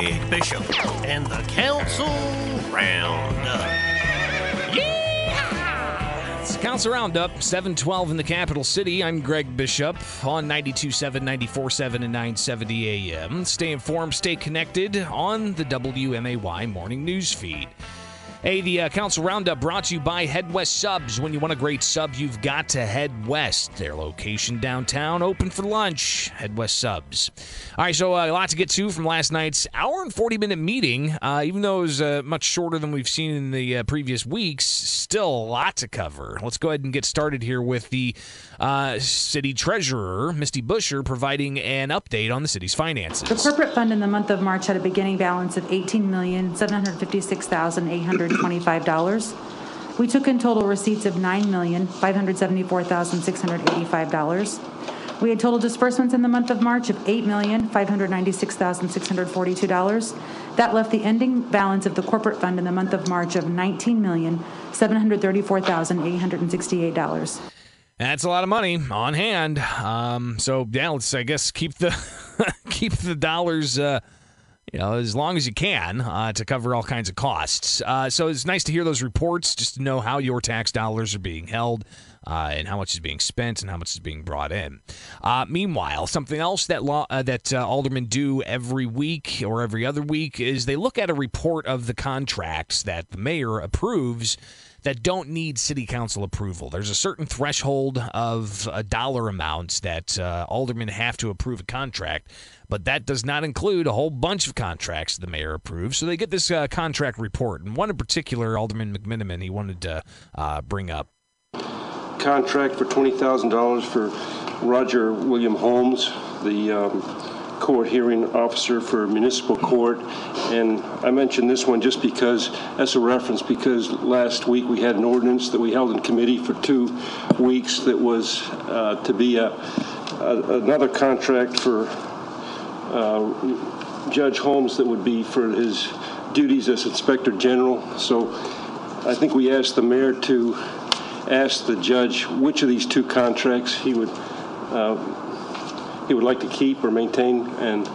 Bishop and the Council Roundup. Council Roundup, 712 in the capital city. I'm Greg Bishop on 92.7, 94.7, and 970 AM. Stay informed, stay connected on the WMAY morning news feed. Hey, the uh, Council Roundup brought to you by Head West Subs. When you want a great sub, you've got to head west. Their location downtown, open for lunch. Head West Subs. All right, so uh, a lot to get to from last night's hour and 40 minute meeting. Uh, even though it was uh, much shorter than we've seen in the uh, previous weeks, still a lot to cover. Let's go ahead and get started here with the uh, city treasurer, Misty Buscher, providing an update on the city's finances. The corporate fund in the month of March had a beginning balance of $18,756,825. We took in total receipts of $9,574,685. We had total disbursements in the month of March of $8,596,642. That left the ending balance of the corporate fund in the month of March of $19,734,868. That's a lot of money on hand. Um, so yeah, let's I guess keep the keep the dollars. Uh, you know, as long as you can uh, to cover all kinds of costs. Uh, so it's nice to hear those reports just to know how your tax dollars are being held. Uh, and how much is being spent and how much is being brought in. Uh, meanwhile, something else that law, uh, that uh, aldermen do every week or every other week is they look at a report of the contracts that the mayor approves that don't need city council approval. There's a certain threshold of a dollar amount that uh, aldermen have to approve a contract, but that does not include a whole bunch of contracts the mayor approves. So they get this uh, contract report, and one in particular, Alderman McMenamin, he wanted to uh, bring up. Contract for twenty thousand dollars for Roger William Holmes, the um, court hearing officer for municipal court. And I mentioned this one just because, as a reference, because last week we had an ordinance that we held in committee for two weeks that was uh, to be a, a, another contract for uh, Judge Holmes that would be for his duties as Inspector General. So I think we asked the mayor to ask the judge which of these two contracts he would uh, he would like to keep or maintain, and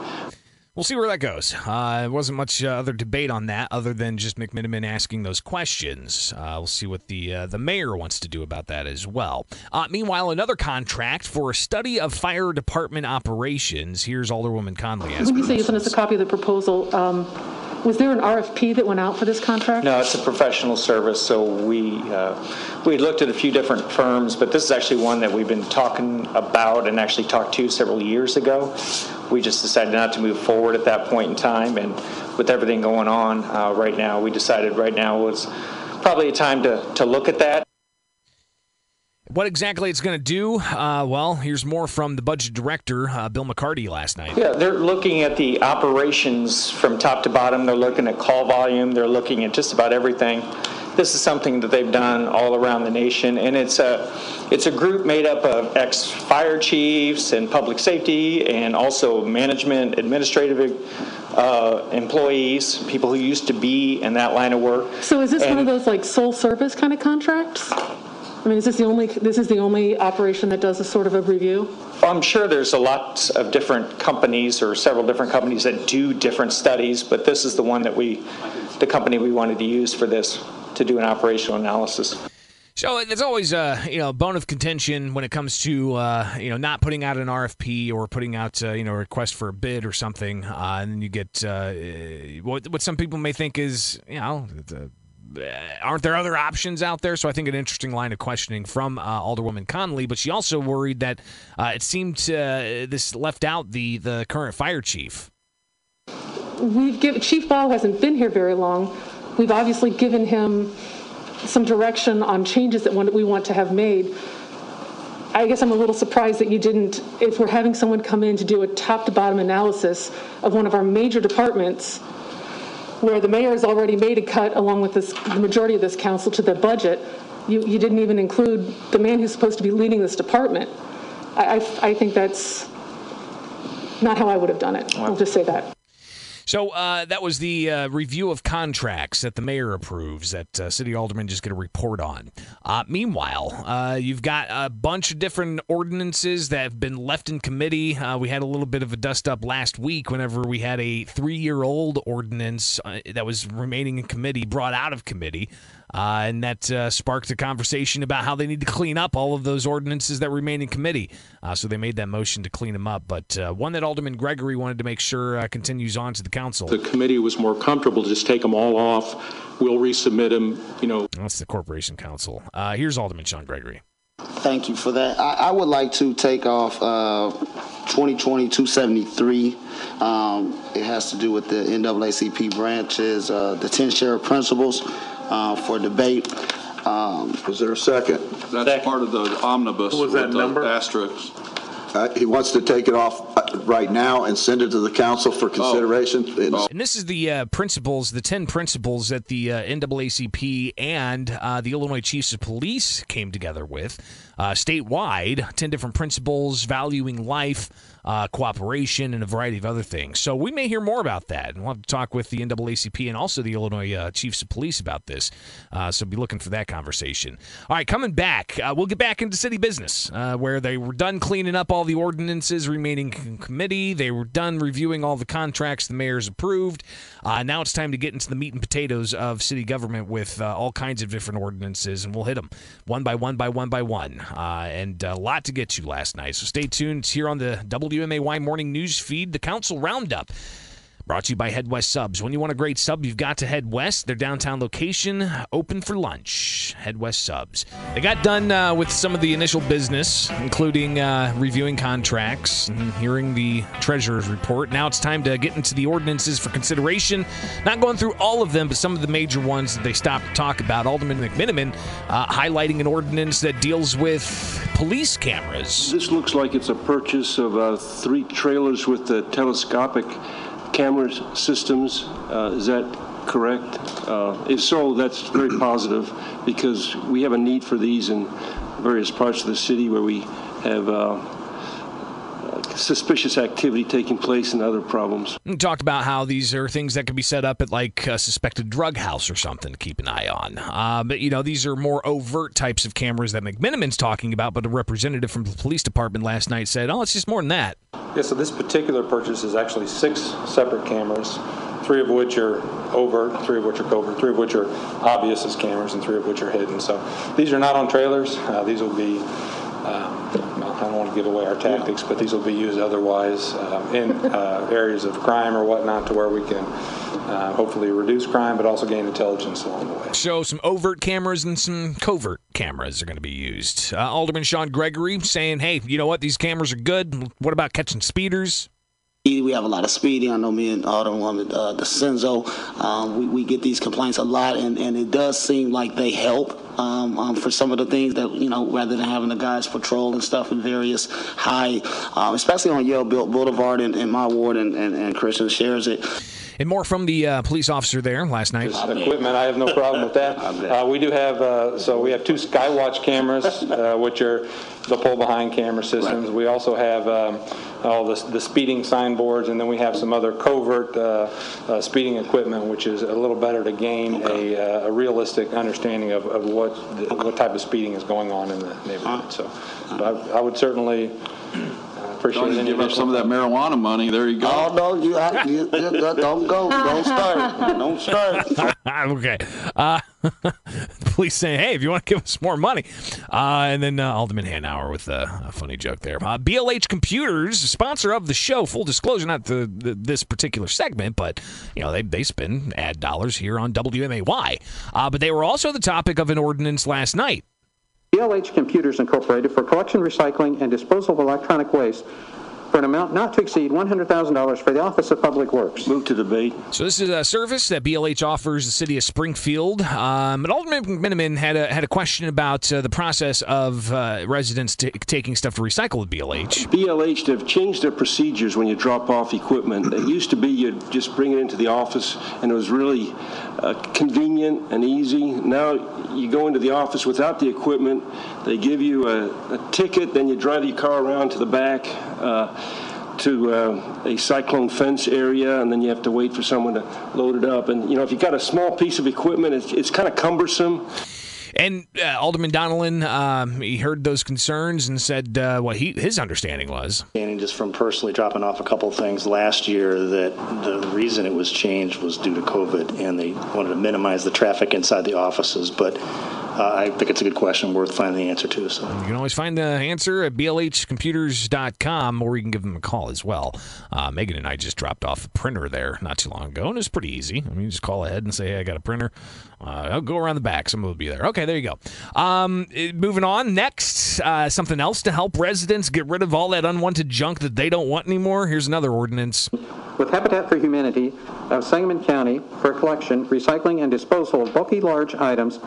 We'll see where that goes. Uh, there wasn't much uh, other debate on that, other than just McMenamin asking those questions. Uh, we'll see what the uh, the mayor wants to do about that as well. Uh, meanwhile, another contract for a study of fire department operations. Here's Alderwoman Conley. When you say you sent us a copy of the proposal, um, was there an RFP that went out for this contract? No, it's a professional service, so we, uh, we looked at a few different firms, but this is actually one that we've been talking about and actually talked to several years ago. We just decided not to move forward at that point in time, and with everything going on uh, right now, we decided right now was probably a time to, to look at that. What exactly it's going to do? Uh, well, here's more from the budget director, uh, Bill McCarty, last night. Yeah, they're looking at the operations from top to bottom. They're looking at call volume. They're looking at just about everything. This is something that they've done all around the nation, and it's a it's a group made up of ex fire chiefs and public safety, and also management, administrative uh, employees, people who used to be in that line of work. So is this one of those like sole service kind of contracts? I mean, is this the only, this is the only operation that does a sort of a review? I'm sure there's a lot of different companies or several different companies that do different studies, but this is the one that we, the company we wanted to use for this to do an operational analysis. So there's always a you know bone of contention when it comes to uh, you know not putting out an RFP or putting out uh, you know a request for a bid or something, uh, and then you get uh, what what some people may think is you know. The, Aren't there other options out there? So I think an interesting line of questioning from uh, Alderwoman Conley, but she also worried that uh, it seemed uh, this left out the the current fire chief. We've Chief Ball hasn't been here very long. We've obviously given him some direction on changes that we want to have made. I guess I'm a little surprised that you didn't, if we're having someone come in to do a top-to-bottom analysis of one of our major departments, where the mayor has already made a cut along with this, the majority of this council to the budget, you, you didn't even include the man who's supposed to be leading this department. I, I, I think that's not how I would have done it. I'll just say that. So uh, that was the uh, review of contracts that the mayor approves that uh, city aldermen just get a report on. Uh, meanwhile, uh, you've got a bunch of different ordinances that have been left in committee. Uh, we had a little bit of a dust up last week whenever we had a three year old ordinance that was remaining in committee brought out of committee. Uh, and that uh, sparked a conversation about how they need to clean up all of those ordinances that remain in committee. Uh, so they made that motion to clean them up. But one that Alderman Gregory wanted to make sure continues on to the council. The committee was more comfortable to just take them all off. We'll resubmit them, you know. That's the Corporation Counsel. Uh, here's Alderman Shawn Gregory. Thank you for that. I, I would like to take off uh, 2020-273. Um, it has to do with the NAACP branches, uh, the 10 shared principles uh, for debate. Um, Is there a second? That's part of the omnibus. What was that with the number? Asterisks. Uh, He wants to take it off uh, right now and send it to the council for consideration. It's- And this is the uh, principles, the 10 principles that the uh, NAACP and uh, the Illinois Chiefs of Police came together with. Uh, statewide 10 different principles valuing life, uh, cooperation, and a variety of other things. So we may hear more about that. And we'll have to talk with the NAACP and also the Illinois uh, Chiefs of Police about this. Uh, so be looking for that conversation. All right, coming back, uh, we'll get back into city business uh, where they were done cleaning up all the ordinances remaining in committee. They were done reviewing all the contracts the mayor's approved. Now it's time to get into the meat and potatoes of city government with all kinds of different ordinances, and we'll hit them one by one by one by one. And a lot to get to last night. So stay tuned. It's here on the WMAY morning news feed, the Council Roundup. Brought to you by Head West Subs. When you want a great sub, you've got to head west. Their downtown location, open for lunch. Head West Subs. They got done uh, with some of the initial business, including uh, reviewing contracts and hearing the treasurer's report. Now it's time to get into the ordinances for consideration. Not going through all of them, but some of the major ones that they stopped to talk about. Alderman McMenamin uh, highlighting an ordinance that deals with police cameras. This looks like it's a purchase of uh, three trailers with the telescopic camera systems. Uh, Is that correct? Uh, If so, that's very positive because we have a need for these in various parts of the city where we have uh, suspicious activity taking place and other problems. We talked about how these are things that could be set up at like a suspected drug house or something to keep an eye on. Uh, but, you know, these are more overt types of cameras that McMenamin's talking about, but a representative from the police department last night said, oh, it's just more than that. Yeah, so this particular purchase is actually six separate cameras, three of which are overt, three of which are covert, three of which are obvious as cameras, and three of which are hidden. So these are not on trailers. Uh, these will be, um, well, I don't want to give away our tactics, but these will be used otherwise uh, in uh, areas of crime or whatnot to where we can uh, hopefully reduce crime, but also gain intelligence along the way. So some overt cameras and some covert cameras are going to be used. Uh, Alderman Shawn Gregory saying, hey, you know what? These cameras are good. What about catching speeders? We have a lot of speeding. I know me and Alderman uh, DiCenso, um, we, we get these complaints a lot, and, and it does seem like they help um, um, for some of the things that, you know, rather than having the guys patrol and stuff in various high, um, especially on Yale Built Boulevard in, in my ward, and, and, and Christian shares it. And more from the uh, police officer there last night. equipment, I have no problem with that. Uh, we do have, uh, so we have two Skywatch cameras, uh, which are the pull-behind camera systems. We also have um, all the, the speeding signboards, and then we have some other covert uh, uh, speeding equipment, which is a little better to gain a, uh, a realistic understanding of, of what the, what type of speeding is going on in the neighborhood. So, but I, I would certainly uh, appreciate Don't any give up some of that marijuana money. There you go. Oh, no, you, I, you, you don't go. Don't start. Don't start. okay. Uh, police saying, hey, if you want to give us more money. Uh, and then uh, Alderman Hanauer with a, a funny joke there. Uh, BLH Computers, sponsor of the show, full disclosure, not the, the, this particular segment, but, you know, they, they spend ad dollars here on WMAY. Uh, but they were also the topic of an ordinance last night. BLH Computers Incorporated for collection, recycling, and disposal of electronic waste for an amount not to exceed $100,000 for the Office of Public Works. Move to debate. So this is a service that BLH offers the city of Springfield. Um, but Alderman McMenamin had a had a question about uh, the process of uh, residents t- taking stuff to recycle with BLH. BLH, they've changed their procedures when you drop off equipment. It used to be you'd just bring it into the office, and it was really uh, convenient and easy. Now you go into the office without the equipment. They give you a, a ticket, then you drive your car around to the back. Uh, to uh, a cyclone fence area, and then you have to wait for someone to load it up. And you know, if you've got a small piece of equipment, it's, it's kind of cumbersome. And uh, Alderman Donelan, um, he heard those concerns and said uh, what he his understanding was. And just from personally dropping off a couple of things last year, that the reason it was changed was due to COVID, and they wanted to minimize the traffic inside the offices. But uh, I think it's a good question worth finding the answer to. So you can always find the answer at blhcomputers.com, or you can give them a call as well. Uh, Megan and I just dropped off a printer there not too long ago, and it's pretty easy. I mean, you just call ahead and say, "Hey, I got a printer." Uh, I'll go around the back. Someone will be there. Okay, there you go. Um, moving on. Next, uh, something else to help residents get rid of all that unwanted junk that they don't want anymore. Here's another ordinance. With Habitat for Humanity of Sangamon County for collection, recycling, and disposal of bulky large items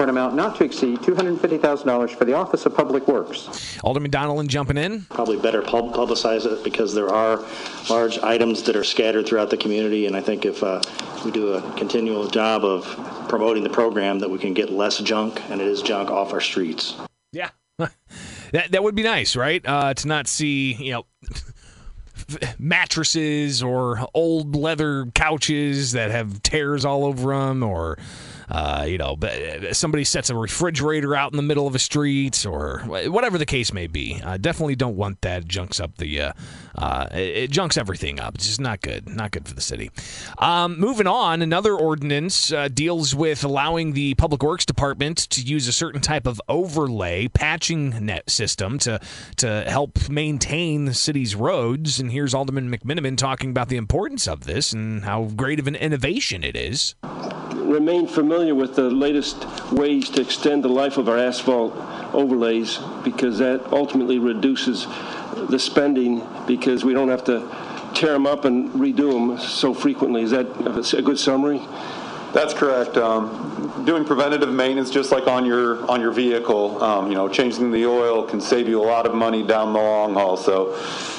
for an amount not to exceed $250,000 for the Office of Public Works. Alderman Donelan jumping in. Probably better pub- publicize it because there are large items that are scattered throughout the community, and I think if uh, we do a continual job of promoting the program, that we can get less junk, and it is junk, off our streets. Yeah. that, that would be nice, right? Uh, to not see, you know, mattresses or old leather couches that have tears all over them or uh, you know, uh, somebody sets a refrigerator out in the middle of a street or whatever the case may be. Uh, definitely don't want that. Junks up the, uh, uh, it junks everything up. It's just not good. Not good for the city. Um, moving on, another ordinance uh, deals with allowing the Public Works Department to use a certain type of overlay patching net system to to help maintain the city's roads. And here's Alderman McMenamin talking about the importance of this and how great of an innovation it is. Remain familiar with the latest ways to extend the life of our asphalt overlays because that ultimately reduces the spending because we don't have to tear them up and redo them so frequently. Is that a good summary? That's correct. Um, doing preventative maintenance, just like on your on your vehicle, um, you know, changing the oil can save you a lot of money down the long haul. So,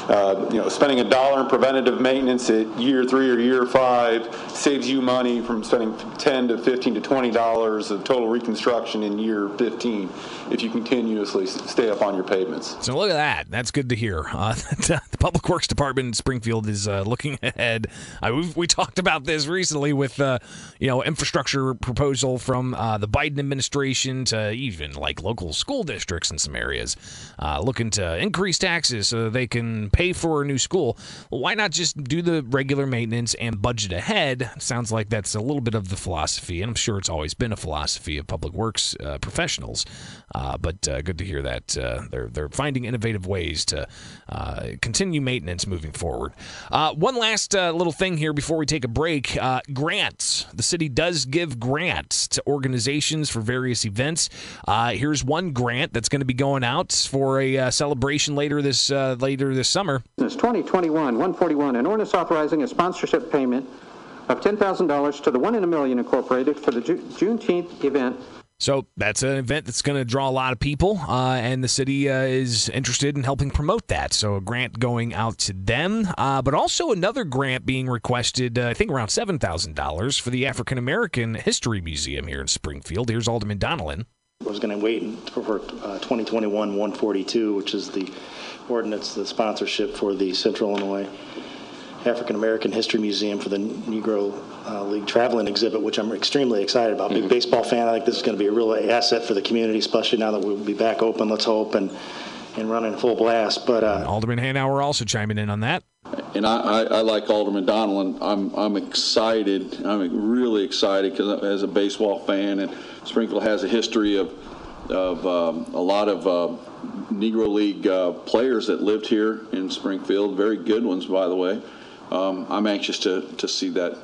uh, you know, spending a dollar in preventative maintenance at year three or year five saves you money from spending 10 to 15 to 20 dollars of total reconstruction in year 15 if you continuously stay up on your pavements. So look at that. That's good to hear. Uh, the Public Works Department in Springfield is uh, looking ahead. we talked about this recently with uh, you know infrastructure proposal from uh, the Biden administration to even like local school districts in some areas uh, looking to increase taxes so they can pay for a new school. Why not just do the regular maintenance and budget ahead? Sounds like that's a little bit of the philosophy, and I'm sure it's always been a philosophy of public works uh, professionals. Uh, but uh, good to hear that uh, they're they're finding innovative ways to uh, continue maintenance moving forward. one last little thing here before we take a break: grants. The city does give grants to organizations for various events. here's one grant that's going to be going out for a celebration later this later this summer. It's 2021 141, an ordinance authorizing a sponsorship payment of $10,000 to the One in a Million Incorporated for the Ju- Juneteenth event so that's an event that's going to draw a lot of people, uh, and the city uh, is interested in helping promote that. So a grant going out to them, uh, but also another grant being requested, uh, I think around $7,000 for the African American History Museum here in Springfield. Here's Alderman Donelan. I was going to wait for 2021-142, uh, which is the ordinance, the sponsorship for the Central Illinois African American History Museum for the Negro uh, League traveling exhibit, which I'm extremely excited about. Big mm-hmm. baseball fan. I think this is going to be a real asset for the community, especially now that we'll be back open. Let's hope and and running full blast. But uh, Alderman Hanauer also chiming in on that. And I, I, I like Alderman Donelan. I'm I'm excited. I'm really excited because as a baseball fan, and Springfield has a history of of um, a lot of uh, Negro League uh, players that lived here in Springfield. Very good ones, by the way um, I'm anxious to, to see that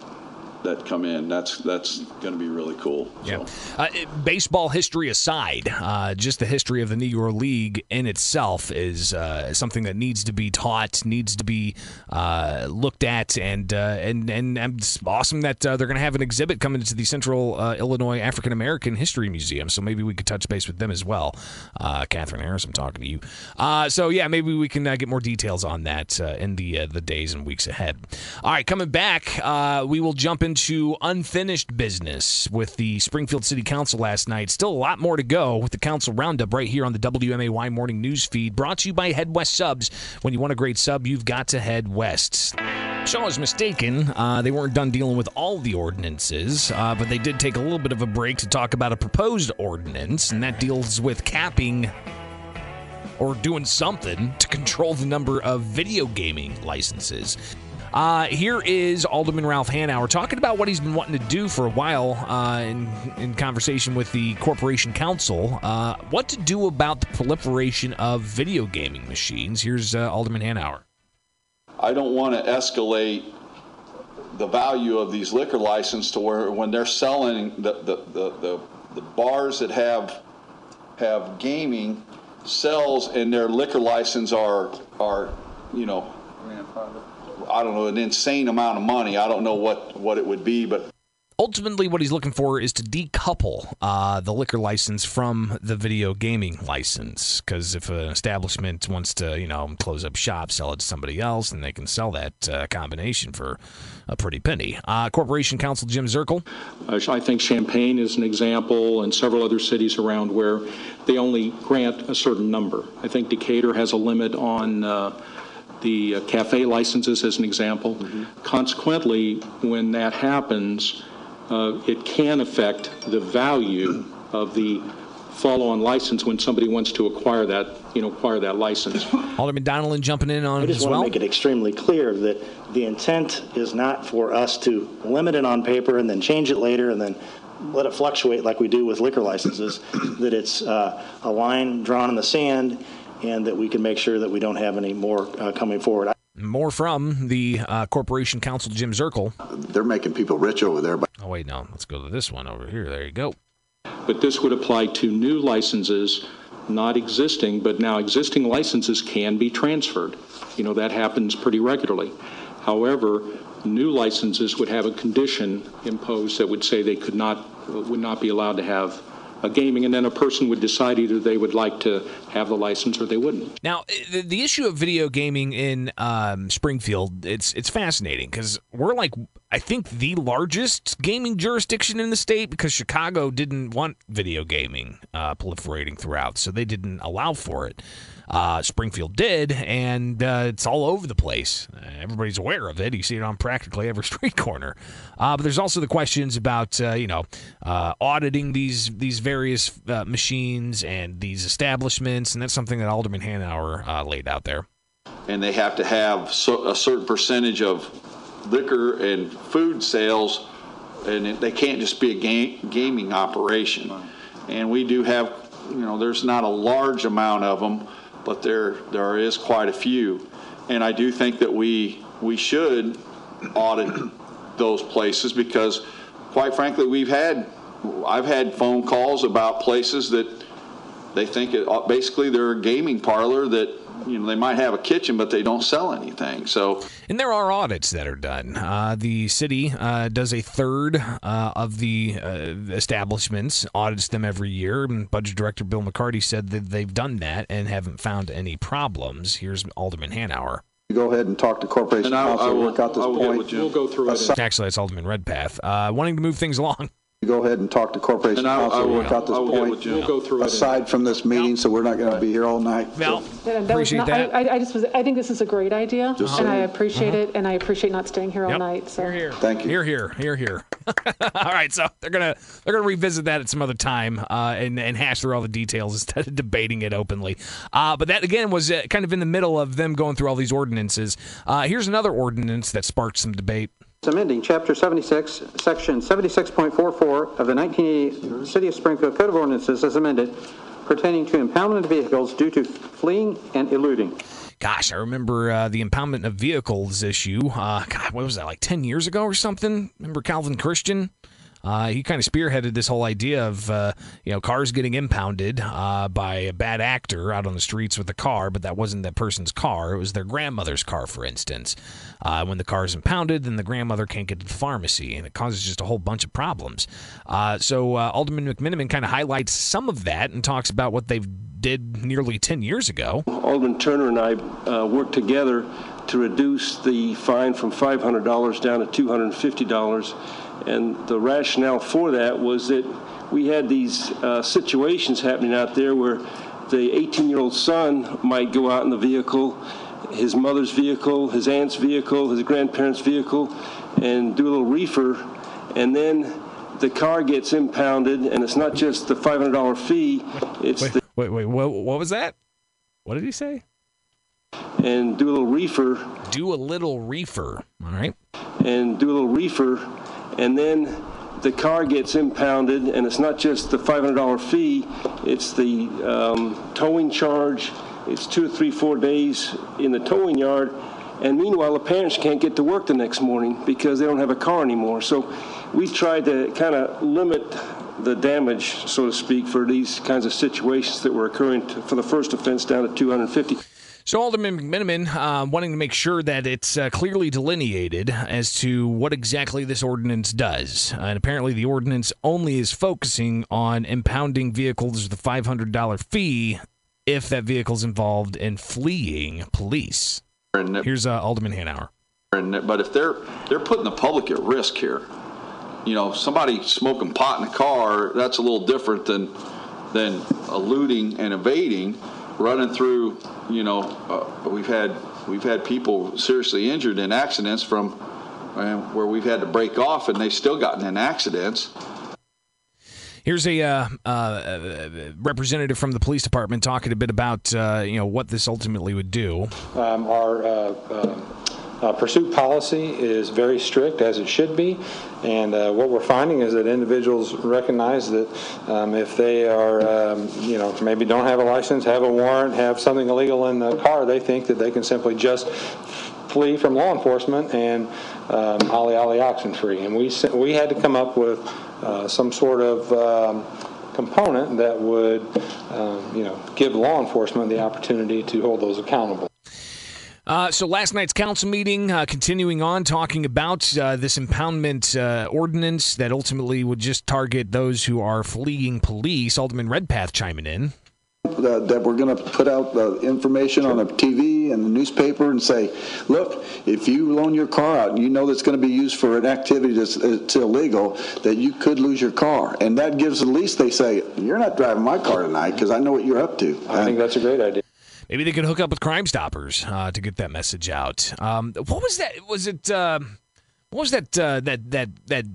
that come in. That's that's going to be really cool. Yeah. Uh, baseball history aside, uh, just the history of the Negro League in itself is uh, something that needs to be taught, needs to be uh, looked at, and uh, and and, and it's awesome that uh, they're going to have an exhibit coming to the Central Illinois African American History Museum. So maybe we could touch base with them as well. Catherine Harris, I'm talking to you. so yeah, maybe we can get more details on that in the the days and weeks ahead. All right, coming back, we will jump into into unfinished business with the Springfield City Council last night. Still a lot more to go with the council roundup right here on the WMAY morning news feed. Brought to you by Head West Subs. When you want a great sub, you've got to head west. Shaw is mistaken. Uh, they weren't done dealing with all the ordinances, uh, but they did take a little bit of a break to talk about a proposed ordinance, and that deals with capping or doing something to control the number of video gaming licenses. Uh, here is Alderman Ralph Hanauer talking about what he's been wanting to do for a while uh, in, in conversation with the Corporation Counsel. Uh, what to do about the proliferation of video gaming machines. Here's uh, Alderman Hanauer. I don't want to escalate the value of these liquor licenses to where when they're selling the, the, the, the, the bars that have have gaming sells and their liquor license are are you know I don't know an insane amount of money. I don't know what what it would be, but ultimately what he's looking for is to decouple uh, the liquor license from the video gaming license. Because if an establishment wants to you know close up shop sell it to somebody else then they can sell that uh, combination for a pretty penny. Uh, corporation counsel jim zerkle i think champaign is an example and several other cities around where they only grant a certain number. I think decatur has a limit on uh, the uh, cafe licenses as an example. Mm-hmm. Consequently, when that happens, uh, it can affect the value of the follow-on license when somebody wants to acquire that, you know, acquire that license. Alderman Donelan jumping in on I it just as want well. to make it extremely clear that the intent is not for us to limit it on paper and then change it later and then let it fluctuate like we do with liquor licenses. that it's uh, a line drawn in the sand, and that we can make sure that we don't have any more uh, coming forward. More from the uh, Corporation Counsel, Jim Zerkle. They're making people rich over there. But oh wait, no, let's go to this one over here. There you go. But this would apply to new licenses, not existing, but now existing licenses can be transferred. You know, that happens pretty regularly. However, new licenses would have a condition imposed that would say they could not, would not be allowed to have a gaming, and then a person would decide either they would like to have the license or they wouldn't. Now, the, the issue of video gaming in um, Springfield, it's it's fascinating because we're like, I think the largest gaming jurisdiction in the state because Chicago didn't want video gaming uh, proliferating throughout, so they didn't allow for it. Uh, Springfield did, and uh, it's all over the place. Everybody's aware of it. You see it on practically every street corner. Uh, but there's also the questions about uh, you know uh, auditing these these various uh, machines and these establishments, and that's something that Alderman Hanauer uh, laid out there. And they have to have so, a certain percentage of liquor and food sales, and it, they can't just be a gaming operation. And we do have, you know, there's not a large amount of them but there there is quite a few, and I do think that we we should audit those places because, quite frankly, we've had I've had phone calls about places that they think it, basically they're a gaming parlor that you know they might have a kitchen but they don't sell anything. So and there are audits that are done. Uh, the city uh, does a third uh, of the uh, establishments audits them every year. And budget director bill mccarty said that they've done that and haven't found any problems. Here's alderman hanauer. Go ahead and talk to corporation counsel will, work out this point. we'll go through it. Actually that's alderman redpath. Uh, wanting to move things along go ahead and talk to corporation counsel and work out this point. We'll go through aside from this meeting, so we're not going to be here all night. Val, that appreciate not, that. I, I just was. I think this is a great idea, Just and I saying. appreciate it, and I appreciate not staying here all Yep. night. So Here, here. Thank you. You're here, here, here, here. all right, so they're gonna they're gonna revisit that at some other time uh, and and hash through all the details instead of debating it openly. Uh, but that again was uh, kind of in the middle of them going through all these ordinances. Uh, here's another ordinance that sparked some debate. Amending Chapter 76, Section 76.44 of the 1980 City of Springfield Code of Ordinances as amended pertaining to impoundment of vehicles due to fleeing and eluding. Gosh, I remember uh, the impoundment of vehicles issue. Uh, God, what was that, like 10 years ago or something? Remember Calvin Christian? Uh, he kind of spearheaded this whole idea of uh, you know cars getting impounded uh, by a bad actor out on the streets with a car, but that wasn't that person's car; it was their grandmother's car, for instance. Uh, when the car is impounded, then the grandmother can't get to the pharmacy, and it causes just a whole bunch of problems. Uh, so uh, Alderman McMenamin kind of highlights some of that and talks about what they've did nearly 10 years ago. Alderman Turner and I worked together to reduce the fine from $500 down to $250. And the rationale for that was that we had these uh, situations happening out there where the 18 year old son might go out in the vehicle, his mother's vehicle, his aunt's vehicle, his grandparents' vehicle, and do a little reefer. And then the car gets impounded, and it's not just the $500 fee, it's wait, the. Wait, wait, what, what was that? What did he say? And do a little reefer. Do a little reefer. All right. And do a little reefer, and then the car gets impounded, and it's not just the $500 fee, it's the um, towing charge. It's two or three, four days in the towing yard. And meanwhile, the parents can't get to work the next morning because they don't have a car anymore. So we've tried to kind of limit the damage, so to speak, for these kinds of situations that were occurring to, for the first offense down to 250. So Alderman McMenamin uh, wanting to make sure that it's uh, clearly delineated as to what exactly this ordinance does. And apparently, the ordinance only is focusing on impounding vehicles with a $500 fee if that vehicle's involved in fleeing police. Here's uh, Alderman Hanauer. But if they're they're putting the public at risk here, you know, somebody smoking pot in a car, that's a little different than than eluding and evading, running through. You know, uh, we've had we've had people seriously injured in accidents from uh, where we've had to break off, and they've still gotten in accidents. Here's a uh, uh, representative from the police department talking a bit about uh, you know what this ultimately would do. Um, our uh, uh, uh, pursuit policy is very strict, as it should be, and what we're finding is that individuals recognize that um, if they are, um, you know, maybe don't have a license, have a warrant, have something illegal in the car, they think that they can simply just flee from law enforcement and um, ollie ollie oxen free. And we we had to come up with uh, some sort of um, component that would, um, you know, give law enforcement the opportunity to hold those accountable. Uh, so last night's council meeting, uh, continuing on talking about uh, this impoundment uh, ordinance that ultimately would just target those who are fleeing police. Alderman Redpath chiming in. Uh, that we're going to put out the information on the TV and the newspaper and say, look, if you loan your car out and you know that's going to be used for an activity that's, that's illegal, that you could lose your car. And that gives at least they say, you're not driving my car tonight because I know what you're up to. I think that's a great idea. Maybe they could hook up with Crime Stoppers uh, to get that message out. Um, what was that? Was it? Uh, what was that? Uh, that that that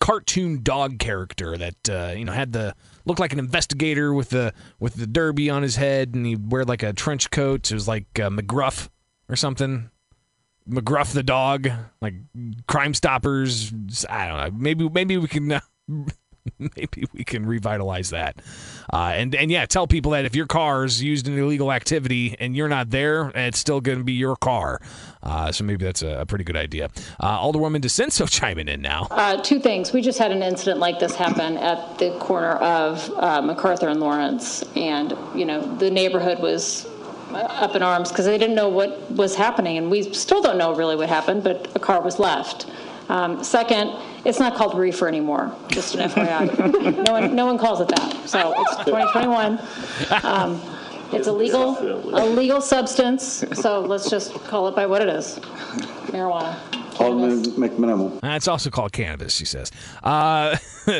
cartoon dog character that uh, you know had the looked like an investigator with the with the derby on his head, and he'd wear like a trench coat. It was like uh, McGruff or something. McGruff the dog, like Crime Stoppers. I don't know. Maybe maybe we can. Maybe we can revitalize that. Uh, and and yeah, tell people that if your car is used in illegal activity and you're not there, it's still going to be your car. Uh, so maybe that's a, a pretty good idea. Uh, Alderwoman DiCenso chiming in now. Uh, two things. We just had an incident like this happen at the corner of uh, MacArthur and Lawrence, and you know the neighborhood was up in arms because they didn't know what was happening, and we still don't know really what happened. But a car was left. Um, second, it's not called reefer anymore. Just an FYI. no one, no one calls it that. So it's 2021. Um, it's a legal, a legal substance. So let's just call it by what it is: marijuana. Alderman McMenamin. It's also called cannabis, she says. Uh,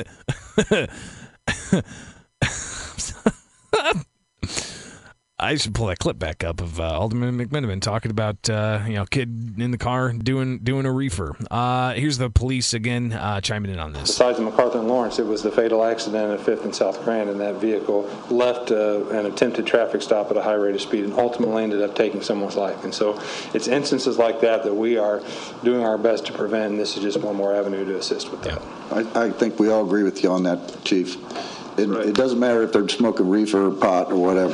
I should pull that clip back up of uh, Alderman McMenamin talking about uh, you know kid in the car doing doing a reefer. Uh, here's the police again uh, chiming in on this. Besides the MacArthur and Lawrence, it was the fatal accident at Fifth and South Grand, and that vehicle left uh, an attempted traffic stop at a high rate of speed and ultimately ended up taking someone's life. And so it's instances like that that we are doing our best to prevent, and this is just one more avenue to assist with that. I, I think we all agree with you on that, Chief. It, it doesn't matter if they're smoking reefer or pot or whatever.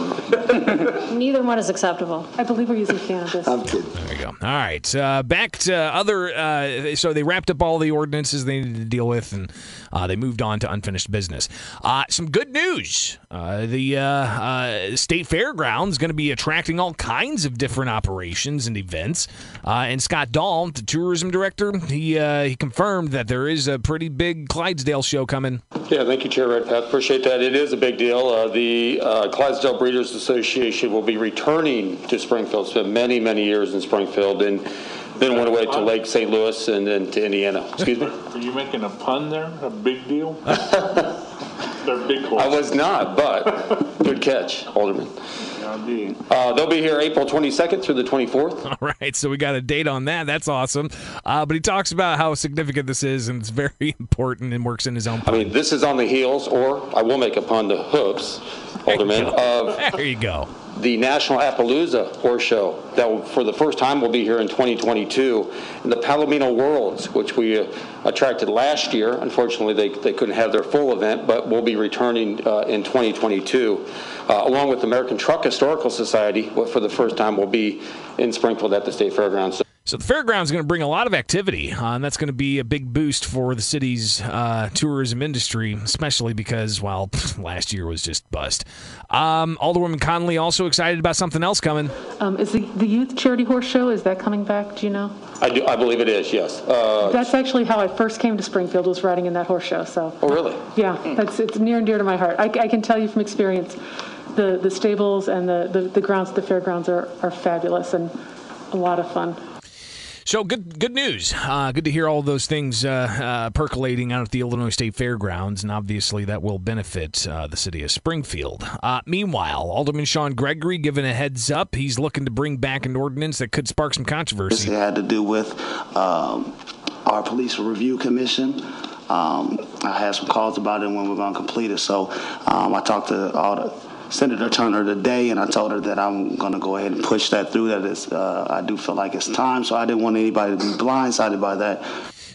Neither one is acceptable. I believe we're using cannabis. I'm kidding. There we go. All right, uh, back to other. Uh, so they wrapped up all the ordinances they needed to deal with, and uh, they moved on to unfinished business. Uh, some good news: uh, the uh, state fairgrounds is going to be attracting all kinds of different operations and events. and Scott Dahl, the tourism director, he he confirmed that there is a pretty big Clydesdale show coming. Yeah, thank you, Chair Redpath. Appreciate appreciate that. It is a big deal. Uh, the uh, Clydesdale Breeders Association will be returning to Springfield. Spent many, many years in Springfield, and then went away to Lake St. Louis and then to Indiana. Excuse me. Are you making a pun there? A big deal? They're big horses. I was not, but good catch, Alderman. Uh, they'll be here April 22nd through the 24th. All right, so we got a date on that. That's awesome. Uh, but he talks about how significant this is, and it's very important, and works in his own. I mean, this is on the heels, or I will make a pun to hoops, Alderman, of there you go. The National Appaloosa Horse Show that will, for the first time will be here in 2022, and the Palomino Worlds, which we uh, attracted last year. Unfortunately, they, they couldn't have their full event, but will be returning uh, in 2022, uh, along with the American Truck Historical Society. For the first time, will be in Springfield at the State Fairgrounds. So the fairgrounds is going to bring a lot of activity, uh, and that's going to be a big boost for the city's uh, tourism industry, especially because, well, last year was just bust. Um, Alderwoman Conley also excited about something else coming. Um, is the, the youth charity horse show, is that coming back, do you know? I do. I believe it is. Yes. Uh, That's actually how I first came to Springfield, was riding in that horse show, so. oh, really? Yeah, that's, it's near and dear to my heart. I, I can tell you from experience, the, the stables and the, the, the grounds at the fairgrounds are, are fabulous and a lot of fun. So good, good news. Uh, good to hear all those things uh, uh, percolating out at the Illinois State Fairgrounds, and obviously that will benefit uh, the city of Springfield. Uh, meanwhile, Alderman Shawn Gregory given a heads up. He's looking to bring back an ordinance that could spark some controversy. It had to do with um, our police review commission. Um, I had some calls about it when we we're going to complete it. So um, I talked to all the Senator Turner today, and I told her that I'm going to go ahead and push that through. That is, uh, I do feel like it's time, so I didn't want anybody to be blindsided by that.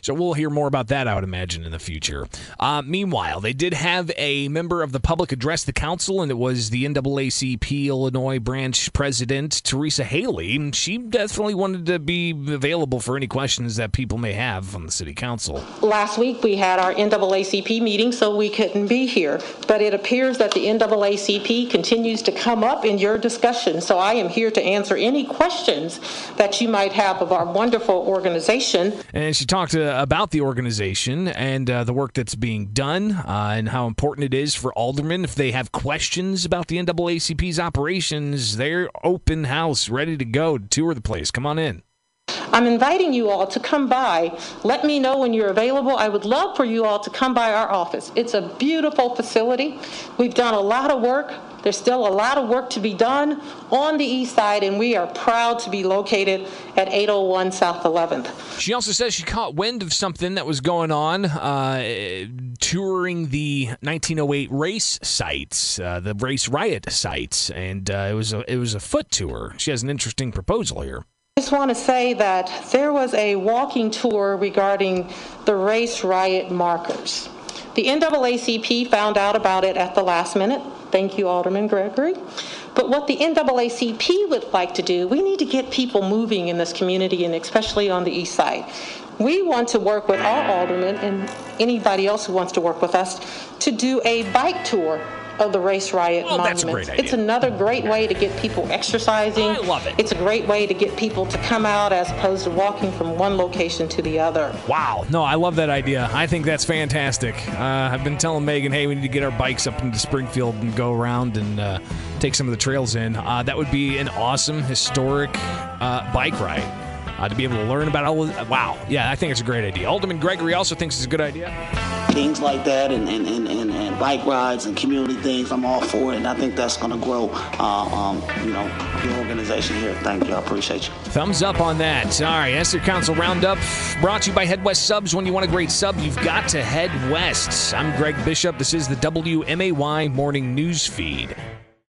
So we'll hear more about that, I would imagine, in the future. Uh, meanwhile, they did have a member of the public address the council, and it was the NAACP Illinois branch president, Teresa Haley. She definitely wanted to be available for any questions that people may have on the city council. Last week we had our NAACP meeting, so we couldn't be here. But it appears that the NAACP continues to come up in your discussion. So I am here to answer any questions that you might have of our wonderful organization. And she talked to about the organization and uh, the work that's being done uh, and how important it is for aldermen. If they have questions about the NAACP's operations, they're open house, ready to go to tour the place. Come on in. I'm inviting you all to come by. Let me know when you're available. I would love for you all to come by our office. It's a beautiful facility. We've done a lot of work. There's still a lot of work to be done on the east side, and we are proud to be located at 801 South 11th. She also says she caught wind of something that was going on uh, touring the 1908 race sites, uh, the race riot sites, and uh, it was a it was a foot tour. She has an interesting proposal here. I just want to say that there was a walking tour regarding the race riot markers. The NAACP found out about it at the last minute. Thank you, Alderman Gregory. But what the NAACP would like to do, we need to get people moving in this community and especially on the east side. We want to work with our aldermen and anybody else who wants to work with us to do a bike tour of the race riot well, monuments. That's a great idea. It's another great way to get people exercising. I love it. It's a great way to get people to come out as opposed to walking from one location to the other. Wow. No, I love that idea. I think that's fantastic. Uh, I've been telling Megan, hey, we need to get our bikes up into Springfield and go around and uh, take some of the trails in. Uh, that would be an awesome historic uh, bike ride. Uh, to be able to learn about all of, wow yeah i think it's a great idea alderman gregory also thinks it's a good idea things like that and, and, and, and, bike rides and community things i'm all for it and i think that's going to grow uh, um, you know the organization here. Thank you i appreciate you. Thumbs up on that. All right esther council roundup brought to you by head west subs. When you want a great sub you've got to head west. I'm greg bishop. This is the wmay morning news feed